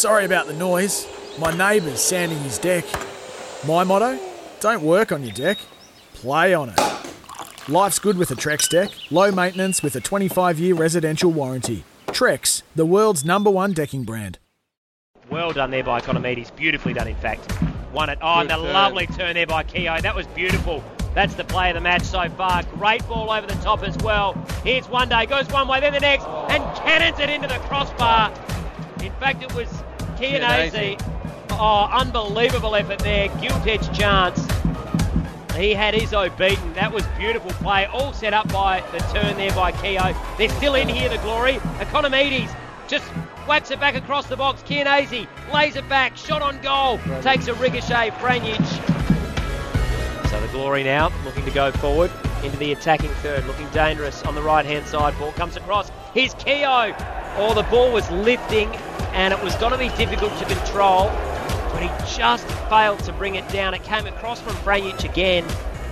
Sorry about the noise. My neighbour's sanding his deck. My motto? Don't work on your deck, play on it. Life's good with a Trex deck. Low maintenance with a 25 year residential warranty. Trex, the world's number one decking brand. Well done there by Ikonomidis. Beautifully done, in fact. Won it. Oh, and Good the turn. lovely turn there by Keogh. That was beautiful. That's the play of the match so far. Great ball over the top as well. Here's one day, goes one way, then the next, and cannons it into the crossbar. In fact, it was Chianese. Oh, unbelievable effort there. Gilt edge chance. He had Izzo beaten. That was beautiful play. All set up by the turn there by Keogh. They're still in here, the glory. Ikonomidis just whacks it back across the box. Chianese lays it back. Shot on goal. Takes a ricochet. Franjic. So the glory now looking to go forward into the attacking third. Looking dangerous on the right hand side. Ball comes across. Here's Keogh. Oh, the ball was lifting and it was going to be difficult to control but he just failed to bring it down. It came across from Franjic again,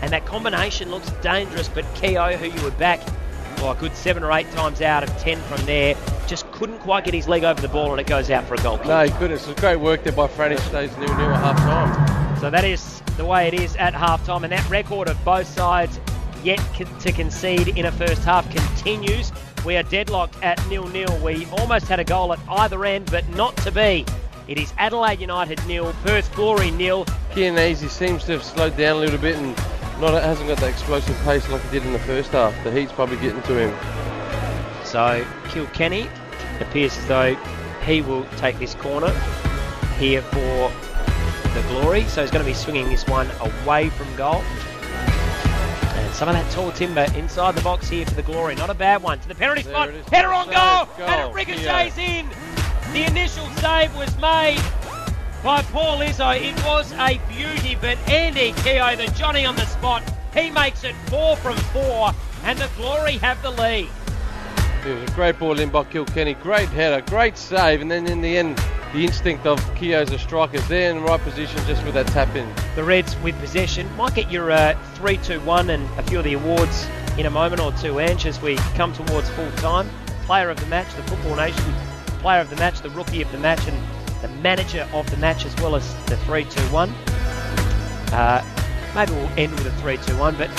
and that combination looks dangerous. But Keogh, who you were back, oh, a good seven or eight times out of ten from there, just couldn't quite get his leg over the ball, and it goes out for a goal kick. No, he couldn't. It was great work there by Franny. Stays nil nil at half time. So that is the way it is at half time, and that record of both sides yet to concede in a first half continues. We are deadlocked at nil nil. We almost had a goal at either end, but not to be. It is Adelaide United nil, Perth Glory nil. Chianese seems to have slowed down a little bit and not hasn't got that explosive pace like he did in the first half. The heat's probably getting to him. So Kilkenny appears as though he will take this corner here for the glory. So he's going to be swinging this one away from goal. Some of that tall timber inside the box here for the glory. Not a bad one. To the penalty There spot. Header on goal. Goal. And it ricochets in. The initial save was made by Paul Izzo. It was a beauty, but Andy Keogh, the Johnny on the spot, he makes it four from four, and the Glory have the lead. It was a great ball in by Kilkenny. Great header, great save, and then in the end, the instinct of Keogh's a striker there in the right position just with that tap in. The Reds with possession might get your uh, 3 2 1 and a few of the awards in a moment or two, Ange, as we come towards full time. Player of the match, the Football Nation player of the match, the rookie of the match, and the manager of the match, as well as the 3 2 1. Uh, maybe we'll end with a 3 2 1, but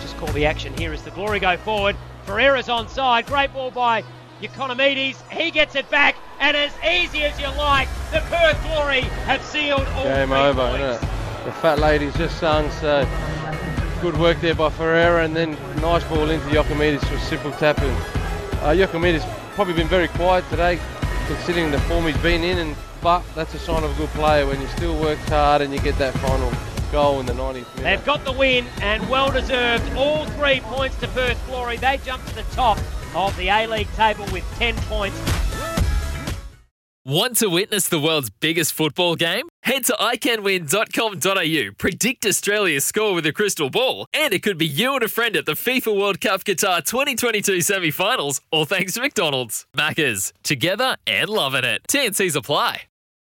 just call the action here as the glory go forward. Ferreira's onside. Great ball by Ikonomidis. He gets it back, and as easy as you like, the Perth Glory have sealed all Game over, points. isn't it? The fat lady's just sung, so good work there by Ferreira, and then nice ball into Ikonomidis for a simple tapping. Uh, Ikonomidis probably been very quiet today, considering the form he's been in, and but that's a sign of a good player when you still work hard and you get that final goal in the 90th minute. They've got the win and well deserved. All three points to Perth Glory. They jump to the top of the A League table with 10 points. Want to witness the world's biggest football game? Head to iCanWin.com.au, predict Australia's score with a crystal ball, and it could be you and a friend at the FIFA World Cup Qatar 2022 semi finals, all thanks to McDonald's. Maccas, together and loving it. TNCs apply.